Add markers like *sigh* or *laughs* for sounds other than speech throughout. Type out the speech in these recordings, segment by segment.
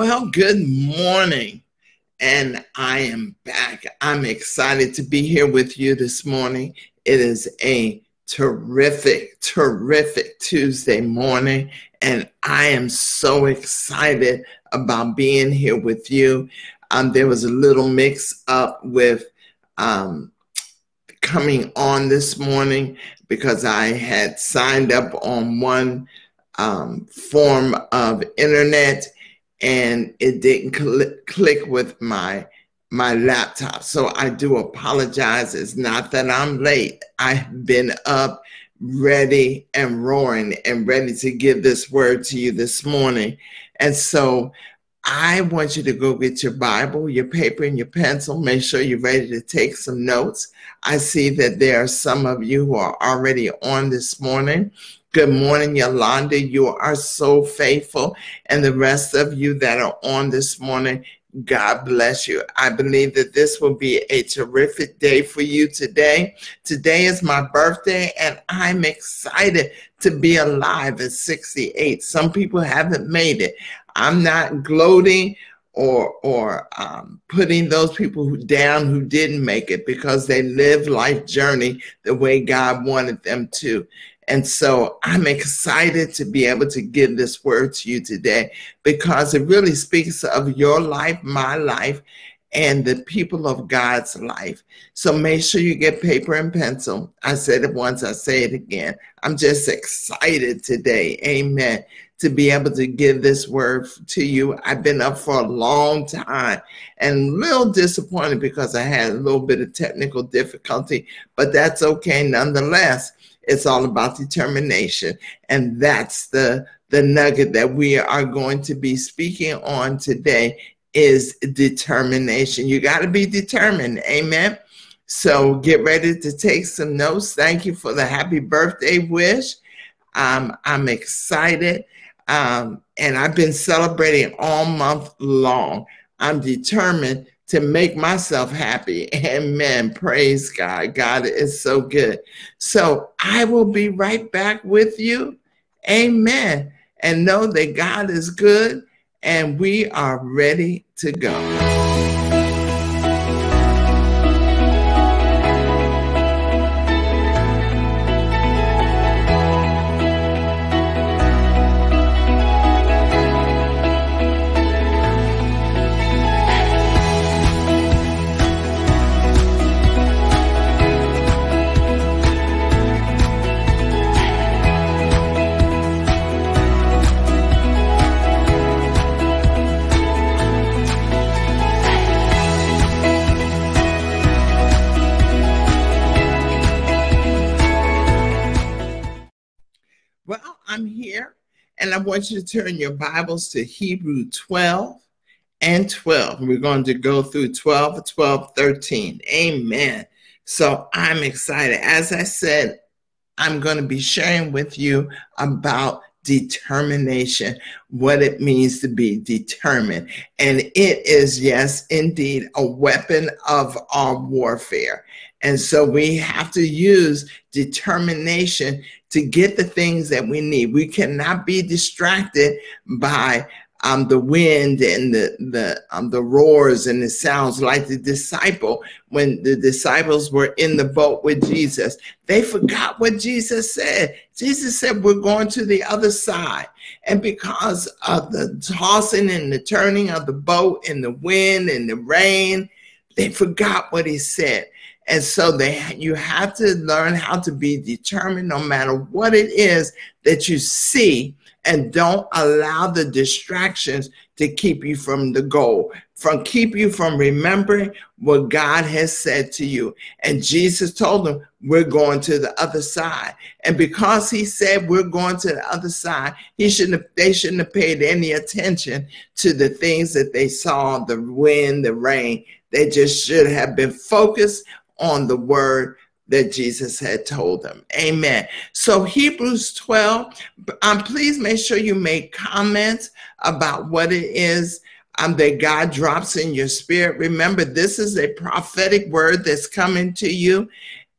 Well, good morning. And I am back. I'm excited to be here with you this morning. It is a terrific, terrific Tuesday morning. And I am so excited about being here with you. Um, there was a little mix up with um, coming on this morning because I had signed up on one um, form of internet and it didn't cl- click with my my laptop. So I do apologize. It's not that I'm late. I've been up, ready and roaring and ready to give this word to you this morning. And so I want you to go get your Bible, your paper, and your pencil. Make sure you're ready to take some notes. I see that there are some of you who are already on this morning. Good morning, Yolanda. You are so faithful. And the rest of you that are on this morning, God bless you. I believe that this will be a terrific day for you today. Today is my birthday, and I'm excited to be alive at 68. Some people haven't made it. I'm not gloating or or um, putting those people down who didn't make it because they lived life journey the way God wanted them to. And so I'm excited to be able to give this word to you today because it really speaks of your life, my life, and the people of God's life. So make sure you get paper and pencil. I said it once, I say it again. I'm just excited today. Amen. To be able to give this word to you. I've been up for a long time and a little disappointed because I had a little bit of technical difficulty, but that's okay nonetheless. It's all about determination. And that's the, the nugget that we are going to be speaking on today is determination. You got to be determined. Amen. So get ready to take some notes. Thank you for the happy birthday wish. Um, I'm excited. Um, and I've been celebrating all month long. I'm determined to make myself happy. *laughs* Amen. Praise God. God is so good. So I will be right back with you. Amen. And know that God is good and we are ready to go. Want you to turn your Bibles to Hebrew 12 and 12. We're going to go through 12, 12, 13. Amen. So I'm excited. As I said, I'm going to be sharing with you about determination, what it means to be determined. And it is, yes, indeed, a weapon of our warfare. And so we have to use determination to get the things that we need. We cannot be distracted by um, the wind and the the um, the roars and the sounds like the disciple when the disciples were in the boat with Jesus. They forgot what Jesus said. Jesus said, "We're going to the other side," and because of the tossing and the turning of the boat and the wind and the rain, they forgot what he said. And so they you have to learn how to be determined no matter what it is that you see and don't allow the distractions to keep you from the goal, from keep you from remembering what God has said to you. And Jesus told them, we're going to the other side. And because he said we're going to the other side, he shouldn't have, they shouldn't have paid any attention to the things that they saw, the wind, the rain. They just should have been focused on the word that Jesus had told them. Amen. So Hebrews 12, um, please make sure you make comments about what it is um, that God drops in your spirit. Remember, this is a prophetic word that's coming to you.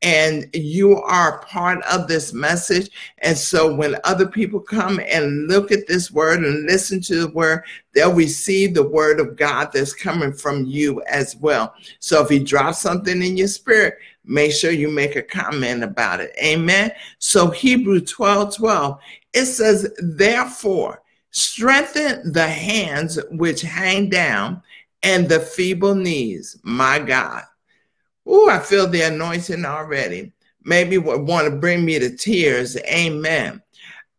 And you are part of this message. And so when other people come and look at this word and listen to the word, they'll receive the word of God that's coming from you as well. So if he drops something in your spirit, make sure you make a comment about it. Amen. So Hebrew 12 12, it says, therefore, strengthen the hands which hang down and the feeble knees. My God. Oh, I feel the anointing already. Maybe want to bring me to tears. Amen.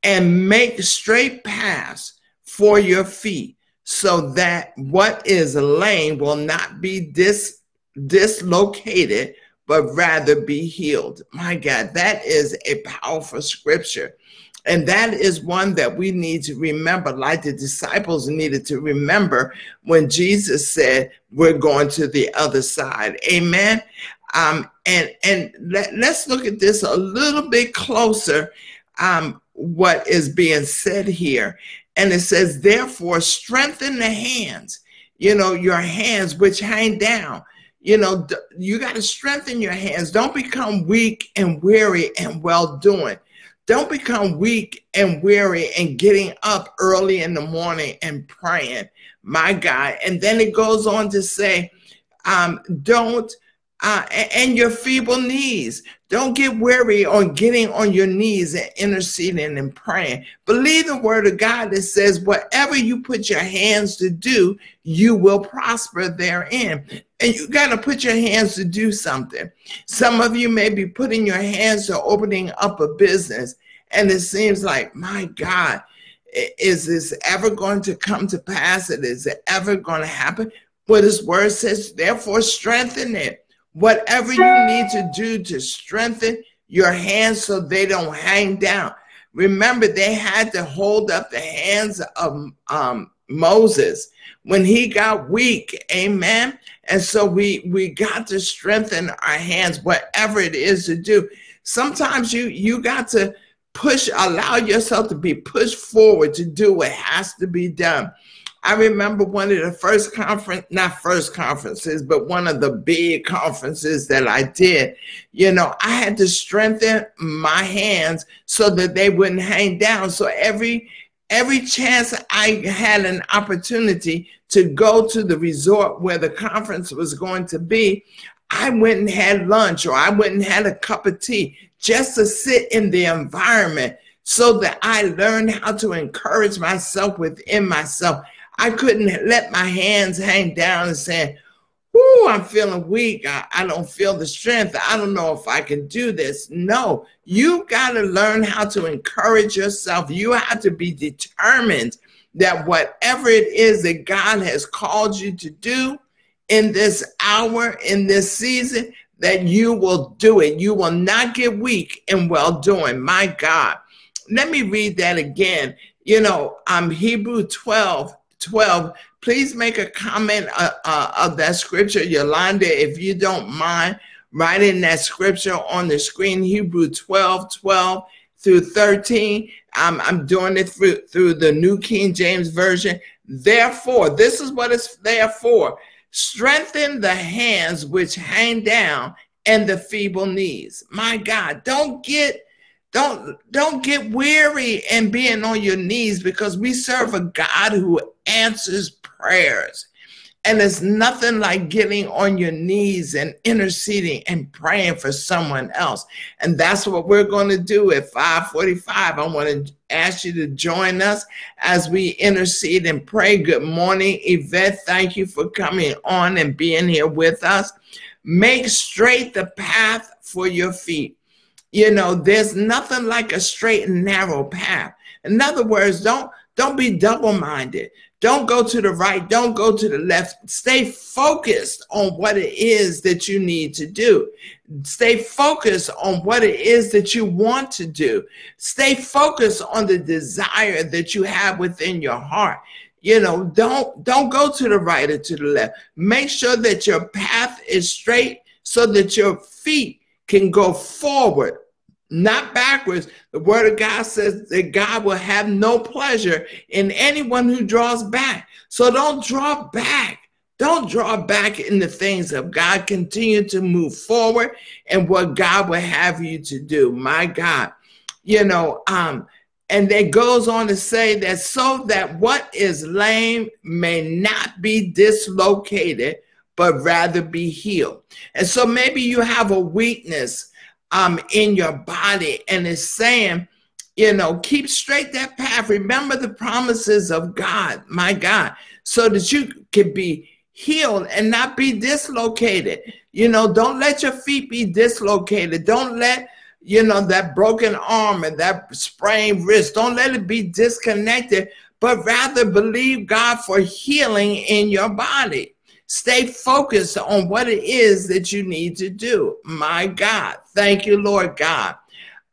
And make straight paths for your feet so that what is lame will not be dis, dislocated, but rather be healed. My God, that is a powerful scripture. And that is one that we need to remember, like the disciples needed to remember when Jesus said, We're going to the other side. Amen. Um, and and let, us look at this a little bit closer. Um, what is being said here. And it says, Therefore, strengthen the hands, you know, your hands which hang down. You know, you got to strengthen your hands. Don't become weak and weary and well doing don't become weak and weary and getting up early in the morning and praying, my God. And then it goes on to say, um, don't, uh, and your feeble knees. Don't get weary on getting on your knees and interceding and praying. Believe the word of God that says, whatever you put your hands to do, you will prosper therein. And you got to put your hands to do something. Some of you may be putting your hands to opening up a business. And it seems like, my God, is this ever going to come to pass? Is it ever going to happen? But his word says, therefore, strengthen it Whatever you need to do to strengthen your hands so they don't hang down. Remember, they had to hold up the hands of um, Moses when he got weak. Amen. And so we we got to strengthen our hands, whatever it is to do. Sometimes you you got to push, allow yourself to be pushed forward to do what has to be done. I remember one of the first conference, not first conferences, but one of the big conferences that I did. You know, I had to strengthen my hands so that they wouldn't hang down. So every every chance I had an opportunity to go to the resort where the conference was going to be, I went and had lunch or I went and had a cup of tea just to sit in the environment so that I learned how to encourage myself within myself. I couldn't let my hands hang down and say, Ooh, I'm feeling weak. I, I don't feel the strength. I don't know if I can do this. No, you got to learn how to encourage yourself. You have to be determined that whatever it is that God has called you to do in this hour, in this season, that you will do it. You will not get weak in well doing. My God. Let me read that again. You know, um, Hebrew 12 12. Please make a comment uh, uh, of that scripture, Yolanda, if you don't mind writing that scripture on the screen, Hebrew 12, 12 through 13. I'm, I'm doing it through, through the New King James Version. Therefore, this is what it's there for. Strengthen the hands which hang down and the feeble knees. My God, don't get don't don't get weary and being on your knees because we serve a God who answers prayers. And there's nothing like getting on your knees and interceding and praying for someone else. And that's what we're going to do at 545. I want to ask you to join us as we intercede and pray. Good morning, Yvette. Thank you for coming on and being here with us. Make straight the path for your feet. You know, there's nothing like a straight and narrow path. In other words, don't don't be double-minded. Don't go to the right, don't go to the left. Stay focused on what it is that you need to do. Stay focused on what it is that you want to do. Stay focused on the desire that you have within your heart. You know, don't don't go to the right or to the left. Make sure that your path is straight so that your feet can go forward not backwards. The word of God says that God will have no pleasure in anyone who draws back. So don't draw back Don't draw back in the things of God. Continue to move forward and what God will have you to do. My God, you know, um, and it goes on to say that so that what is lame may not be dislocated, but rather be healed. And so maybe you have a weakness um, in your body and it's saying, you know, keep straight that path. Remember the promises of God, my God, so that you can be healed and not be dislocated. You know, don't let your feet be dislocated. Don't let you know, that broken arm and that sprained wrist. Don't let it be disconnected, but rather believe God for healing in your body. Stay focused on what it is that you need to do. My God, thank you, Lord God.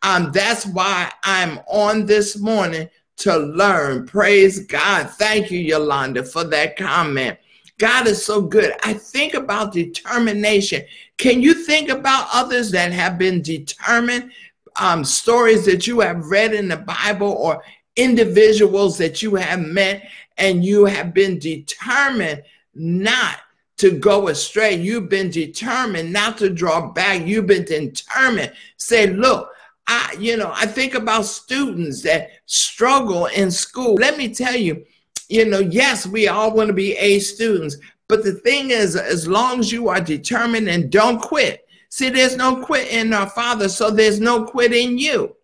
Um, that's why I'm on this morning to learn. Praise God. Thank you, Yolanda, for that comment. God is so good. I think about determination. Can you think about others that have been determined? Um, stories that you have read in the Bible or individuals that you have met and you have been determined not to go astray. You've been determined not to draw back. You've been determined. Say, look, I, you know, I think about students that struggle in school. Let me tell you, you know, yes, we all want to be A students, but the thing is, as long as you are determined and don't quit, see, there's no quit in our Father, so there's no quit in you.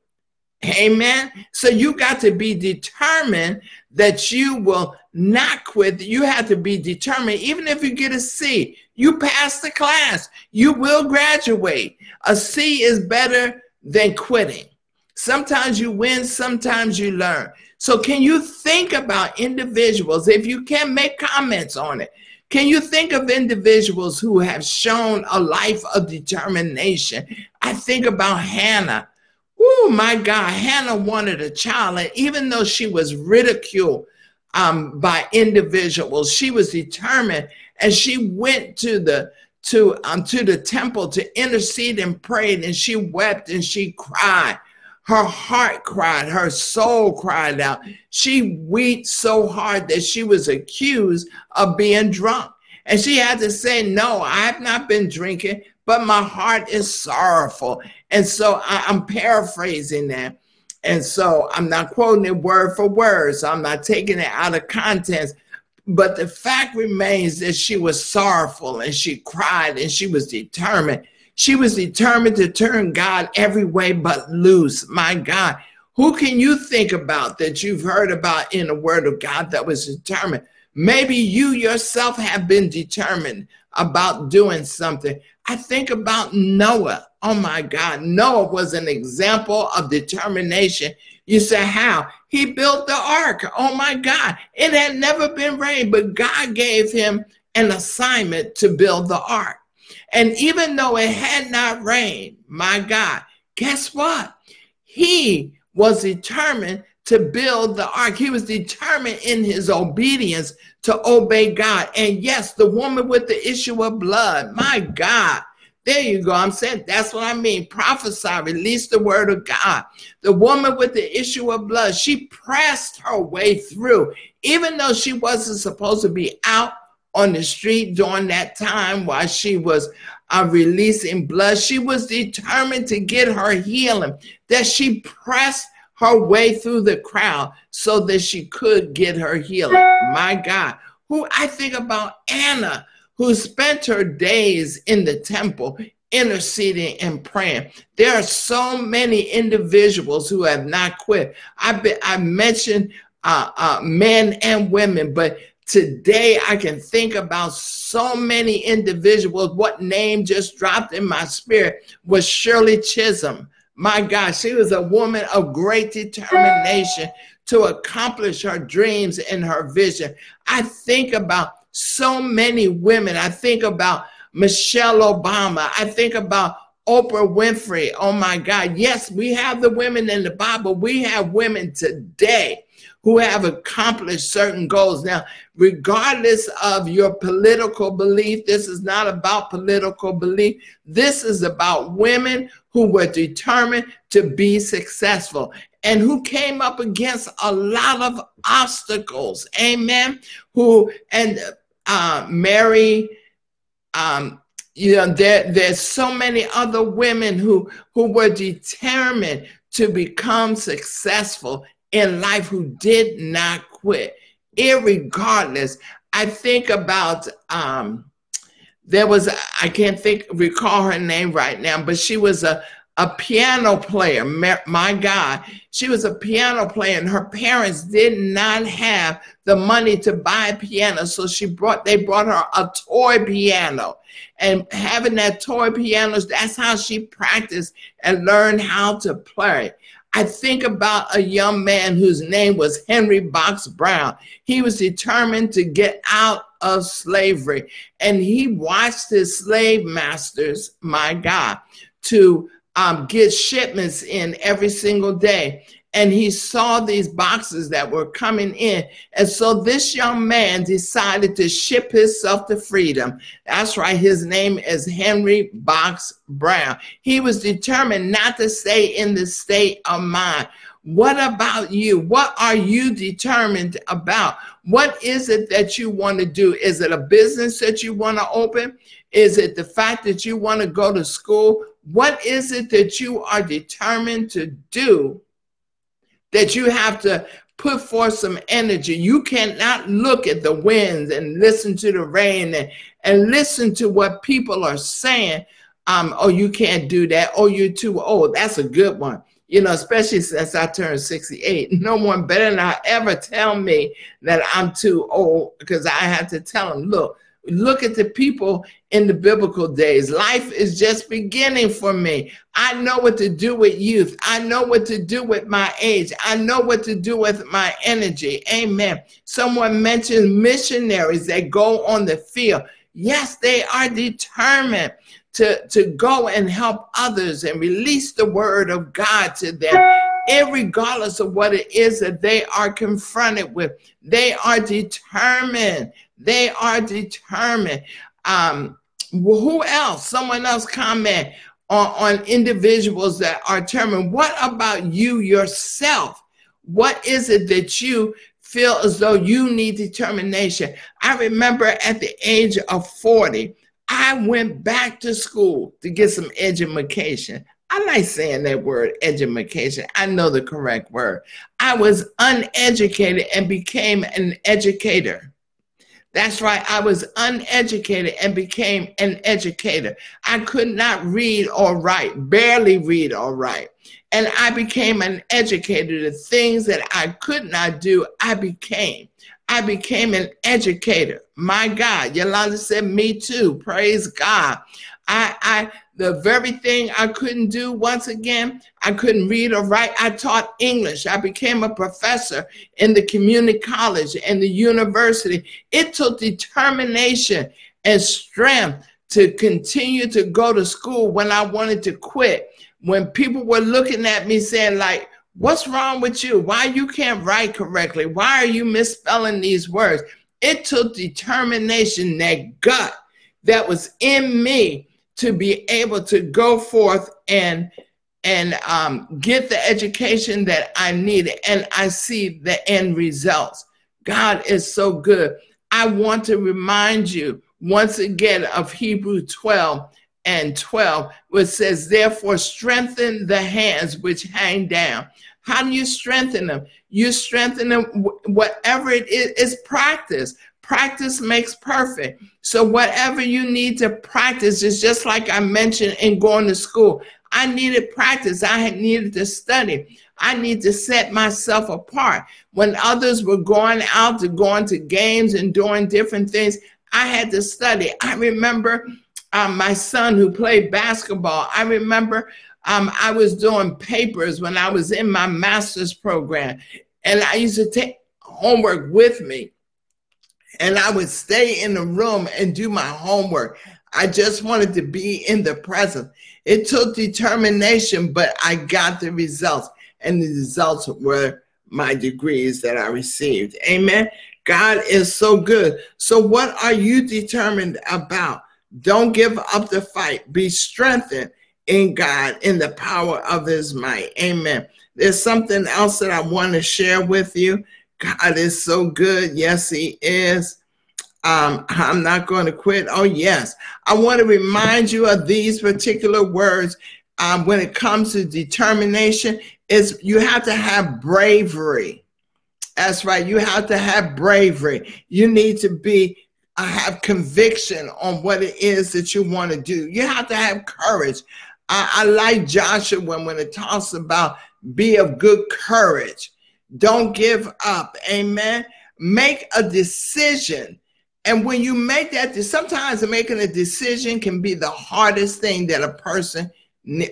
Amen. So you got to be determined that you will not quit. You have to be determined, even if you get a C, you pass the class, you will graduate. A C is better than quitting. Sometimes you win, sometimes you learn. So, can you think about individuals, if you can make comments on it? Can you think of individuals who have shown a life of determination? I think about Hannah. Oh my God, Hannah wanted a child, and even though she was ridiculed um, by individuals, she was determined, and she went to the to um, to the temple to intercede and prayed, and she wept and she cried her heart cried, her soul cried out. She wept so hard that she was accused of being drunk. And she had to say, No, I have not been drinking, but my heart is sorrowful. And so I, am paraphrasing that. And so I'm not quoting it word for word. So I'm not taking it out of context. But the fact remains that she was sorrowful and she cried and she was determined she was determined to turn God every way but loose. My God, who can you think about that you've heard about in the Word of God that was determined? Maybe you yourself have been determined about doing something. I think about Noah. Oh my God, Noah was an example of determination. You say, how? He built the ark. Oh my God, it had never been rained, but God gave him an assignment to build the ark. And even though it had not rained, my God, guess what? He was determined to build the ark. He was determined in his obedience to obey God. And yes, the woman with the issue of blood, my God. There you go. I'm saying that's what I mean. Prophesy, release the word of God. The woman with the issue of blood, she pressed her way through, even though she wasn't supposed to be out on the street during that time while she was uh, releasing blood. She was determined to get her healing, that she pressed her way through the crowd so that she could get her healing. My God, who I think about Anna, who spent her days in the temple interceding and praying. There are so many individuals who have not quit. I've been, I mentioned uh, uh, men and women, but Today, I can think about so many individuals. What name just dropped in my spirit was Shirley Chisholm. My God, she was a woman of great determination to accomplish her dreams and her vision. I think about so many women. I think about Michelle Obama. I think about Oprah Winfrey. Oh my God. Yes, we have the women in the Bible. We have women today who have accomplished certain goals. Now, regardless of your political belief, this is not about political belief. This is about women who were determined to be successful and who came up against a lot of obstacles. Amen. Who, and uh, Mary, um, you know, there, there's so many other women who, who were determined to become successful in life who did not quit, irregardless. I think about, um, there was, I can't think, recall her name right now, but she was a, a piano player. My God, she was a piano player, and her parents did not have the money to buy a piano, so she brought they brought her a toy piano, and having that toy piano, that's how she practiced and learned how to play. I think about a young man whose name was Henry Box Brown. He was determined to get out of slavery, and he watched his slave masters, my God, to um, get shipments in every single day. And he saw these boxes that were coming in. And so this young man decided to ship himself to freedom. That's right. His name is Henry Box Brown. He was determined not to stay in the state of mind. What about you? What are you determined about? What is it that you want to do? Is it a business that you want to open? Is it the fact that you want to go to school? What is it that you are determined to do that you have to put forth some energy? You cannot look at the winds and listen to the rain and, and listen to what people are saying. Um, oh, you can't do that. Oh, you're too old. That's a good one. You know, especially since I turned 68. No one better not ever tell me that I'm too old because I have to tell them, look, look at the people in the biblical days. Life is just beginning for me. I know what to do with youth. I know what to do with my age. I know what to do with my energy. Amen. Someone mentioned missionaries that go on the field. Yes, they are determined to, to go and help others and release the word of God to them regardless of what it is that they are confronted with. They are determined they are determined. Um, who else? Someone else comment on, on individuals that are determined. What about you yourself? What is it that you feel as though you need determination? I remember at the age of 40, I went back to school to get some education. I like saying that word, education. I know the correct word. I was uneducated and became an educator. That's right. I was uneducated and became an educator. I could not read or write, barely read or write. And I became an educator. The things that I could not do, I became. I became an educator. My God. Yolanda said, Me too. Praise God. I, I the very thing I couldn't do once again, I couldn't read or write. I taught English. I became a professor in the community college and the university. It took determination and strength to continue to go to school when I wanted to quit. When people were looking at me saying, like, what's wrong with you? Why you can't write correctly? Why are you misspelling these words? It took determination, that gut that was in me to be able to go forth and and um, get the education that I need, and I see the end results. God is so good. I want to remind you once again of Hebrew 12 and 12, which says, Therefore, strengthen the hands which hang down. How do you strengthen them? You strengthen them, whatever it is, is practice. Practice makes perfect. So, whatever you need to practice is just like I mentioned in going to school. I needed practice. I needed to study. I need to set myself apart. When others were going out to going to games and doing different things, I had to study. I remember um, my son who played basketball. I remember um, I was doing papers when I was in my master's program, and I used to take homework with me and I would stay in the room and do my homework. I just wanted to be in the present. It took determination, but I got the results, and the results were my degrees that I received. Amen. God is so good. So, what are you determined about? Don't give up the fight. Be strengthened in God, in the power of His might. Amen. There's something else that I want to share with you. God is so good. Yes, He is. Um, I'm not going to quit. Oh, yes. I want to remind you of these particular words um, when it comes to determination is you have to have bravery. That's right. You have to have bravery. You need to be uh, have conviction on what it is that you want to do. You have to have courage. I, I like Joshua when, when it talks about be of good courage. Don't give up. Amen. Make a decision. And when you make that, sometimes making a decision can be the hardest thing that a person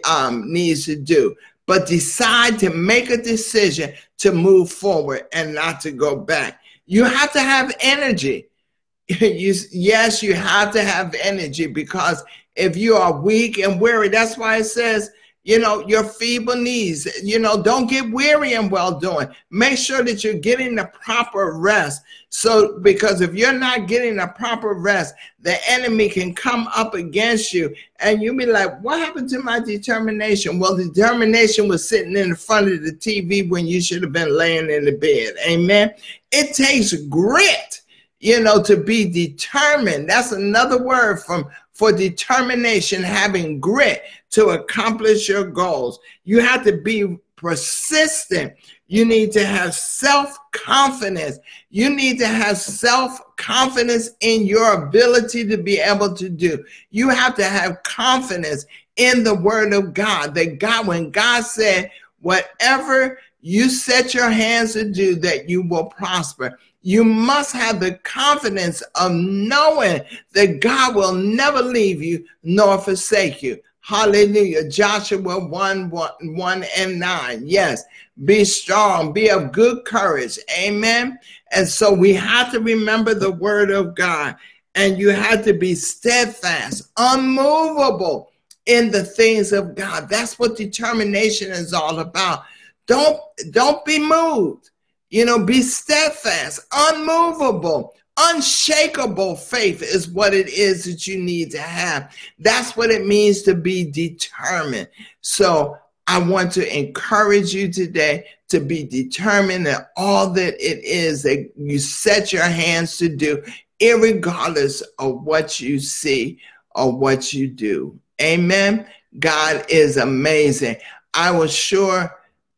um, needs to do. But decide to make a decision to move forward and not to go back. You have to have energy. *laughs* you, yes, you have to have energy because if you are weak and weary, that's why it says you know, your feeble knees. You know, don't get weary in well doing. Make sure that you're getting the proper rest. So, because if you're not getting the proper rest, the enemy can come up against you and you'll be like, What happened to my determination? Well, determination was sitting in the front of the TV when you should have been laying in the bed. Amen. It takes grit you know, to be determined. That's another word from for determination, having grit to accomplish your goals. You have to be persistent. You need to have self confidence. You need to have self confidence in your ability to be able to do. You have to have confidence in the word of God that God, when God said, whatever you set your hands to do, that you will prosper you must have the confidence of knowing that God will never leave you nor forsake you. Hallelujah. Joshua 1, 1, 1 and 9. Yes. Be strong, be of good courage. Amen. And so we have to remember the word of God and you have to be steadfast, unmovable in the things of God. That's what determination is all about. Don't don't be moved. You know, be steadfast, unmovable, unshakable faith is what it is that you need to have. That's what it means to be determined. So I want to encourage you today to be determined that all that it is that you set your hands to do, regardless of what you see or what you do. Amen. God is amazing. I was sure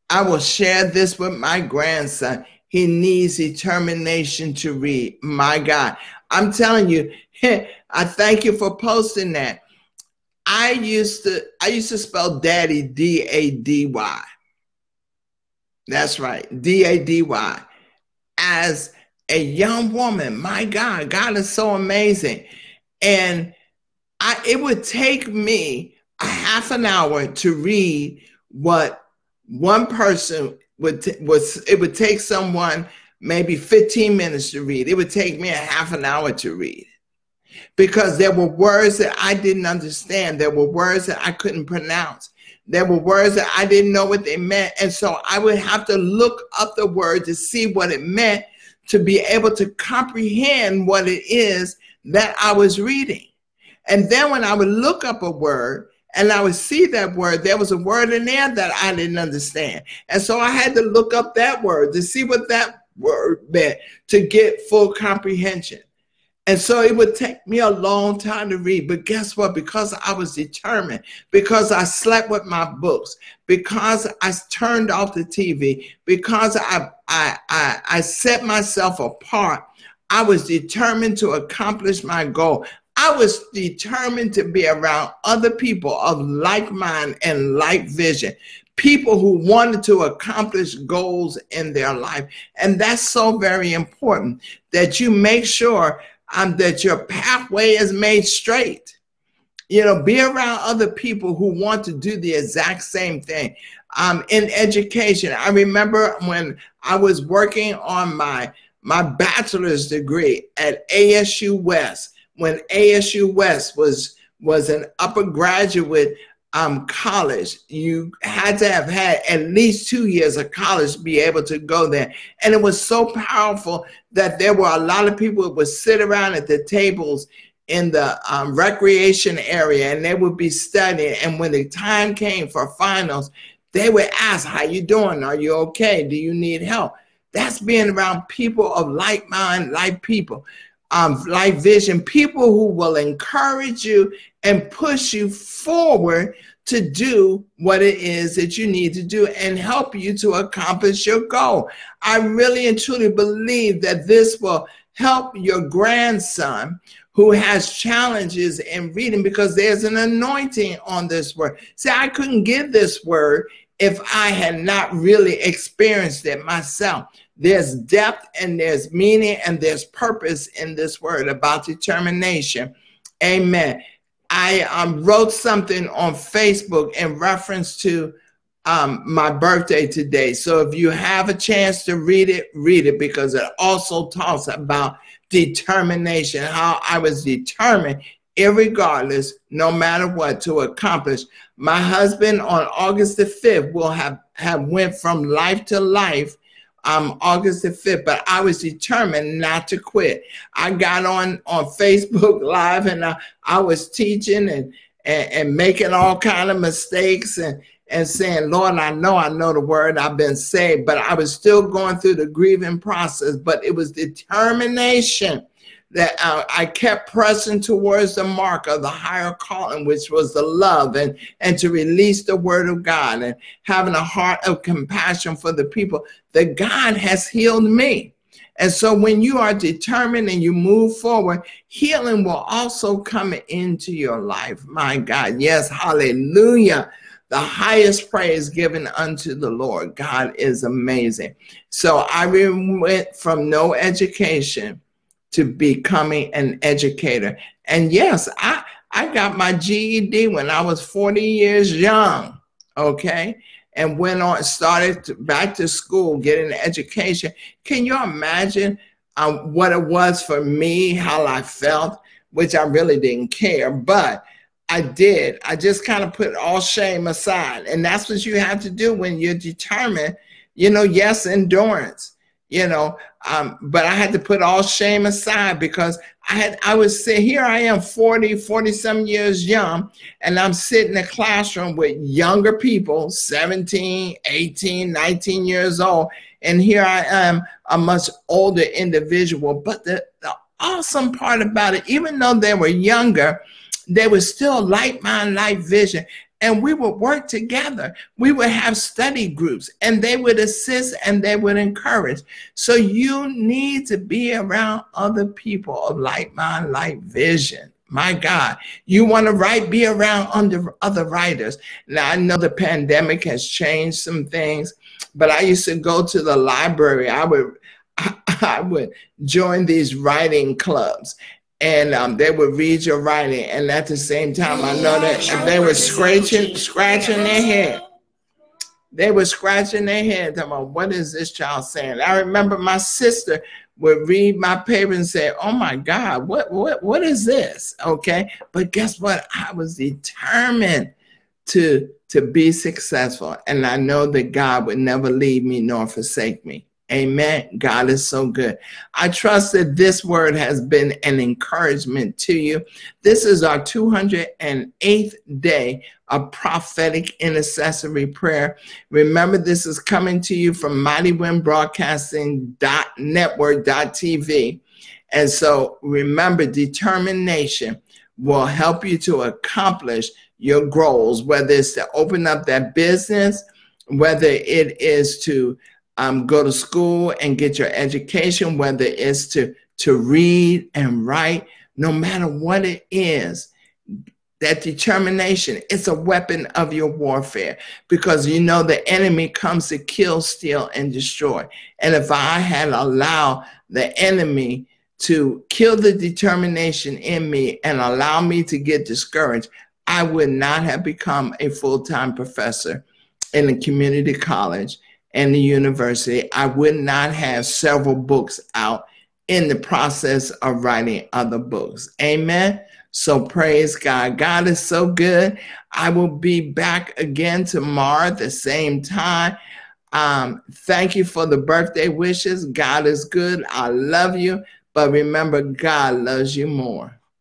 I will share this with my grandson. He needs determination to read. My God. I'm telling you, *laughs* I thank you for posting that. I used to I used to spell daddy D A D Y. That's right, D A D Y. As a young woman, my God, God is so amazing. And I it would take me a half an hour to read what one person would t- was it would take someone maybe 15 minutes to read. It would take me a half an hour to read because there were words that I didn't understand. There were words that I couldn't pronounce. There were words that I didn't know what they meant. And so I would have to look up the word to see what it meant to be able to comprehend what it is that I was reading. And then when I would look up a word, and I would see that word. There was a word in there that I didn't understand. And so I had to look up that word to see what that word meant to get full comprehension. And so it would take me a long time to read. But guess what? Because I was determined, because I slept with my books, because I turned off the TV, because I, I, I, I set myself apart, I was determined to accomplish my goal. I was determined to be around other people of like mind and like vision, people who wanted to accomplish goals in their life. And that's so very important that you make sure um, that your pathway is made straight. You know, be around other people who want to do the exact same thing. Um, in education, I remember when I was working on my my bachelor's degree at ASU West when ASU West was was an upper graduate um, college, you had to have had at least two years of college to be able to go there. And it was so powerful that there were a lot of people that would sit around at the tables in the um, recreation area and they would be studying. And when the time came for finals, they would ask, how you doing? Are you okay? Do you need help? That's being around people of like mind, like people. Um, Life Vision, people who will encourage you and push you forward to do what it is that you need to do and help you to accomplish your goal. I really and truly believe that this will help your grandson who has challenges in reading because there's an anointing on this word. See, I couldn't give this word if I had not really experienced it myself. There's depth and there's meaning and there's purpose in this word about determination. Amen. I um, wrote something on Facebook in reference to um, my birthday today. So if you have a chance to read it, read it because it also talks about determination, how I was determined, regardless, no matter what, to accomplish. My husband on August the 5th will have, have went from life to life um, August the 5th, but I was determined not to quit. I got on on Facebook *laughs* Live and I, I was teaching and, and, and making all kind of mistakes and, and saying, Lord, I know I know the word, I've been saved, but I was still going through the grieving process, but it was determination that uh, I kept pressing towards the mark of the higher calling, which was the love and, and to release the word of God and having a heart of compassion for the people that God has healed me. And so when you are determined and you move forward, healing will also come into your life. My God. Yes. Hallelujah. The highest praise given unto the Lord. God is amazing. So I went from no education to becoming an educator. And yes, I, I got my GED when I was 40 years young, okay? And went on, started to, back to school, getting an education. Can you imagine um, what it was for me, how I felt, which I really didn't care, but I did. I just kind of put all shame aside. And that's what you have to do when you're determined, you know, yes, endurance you know um, but i had to put all shame aside because i had i was say here i am 40 40 some years young and i'm sitting in a classroom with younger people 17 18 19 years old and here i am a much older individual. But the, the awesome part about it even though they were younger they were still like mind like vision and we would work together. We would have study groups and they would assist and they would encourage. So you need to be around other people of like mind, like vision. My God, you want to write, be around under other writers. Now, I know the pandemic has changed some things, but I used to go to the library. I would *laughs* I would join these writing clubs and um, they would read your writing, and at the same time, I know that they were scratching, scratching their head. They were scratching their head, talking about what is this child saying. I remember my sister would read my paper and say, "Oh my God, what what what is this?" Okay, but guess what? I was determined to to be successful, and I know that God would never leave me nor forsake me. Amen. God is so good. I trust that this word has been an encouragement to you. This is our 208th day of prophetic intercessory prayer. Remember, this is coming to you from Mighty Wind Broadcasting And so remember, determination will help you to accomplish your goals, whether it's to open up that business, whether it is to um, go to school and get your education, whether it's to, to read and write, no matter what it is, that determination it's a weapon of your warfare. Because you know the enemy comes to kill steal and destroy. And if i had allowed the enemy to kill the determination in me and allow me to get discouraged i would not have become a full-time professor in a community college and the university, I would not have several books out in the process of writing other books. Amen. So praise God. God is so good. I will be back again tomorrow at the same time. Um, thank you for the birthday wishes. God is good. I love you. But remember, God loves you more.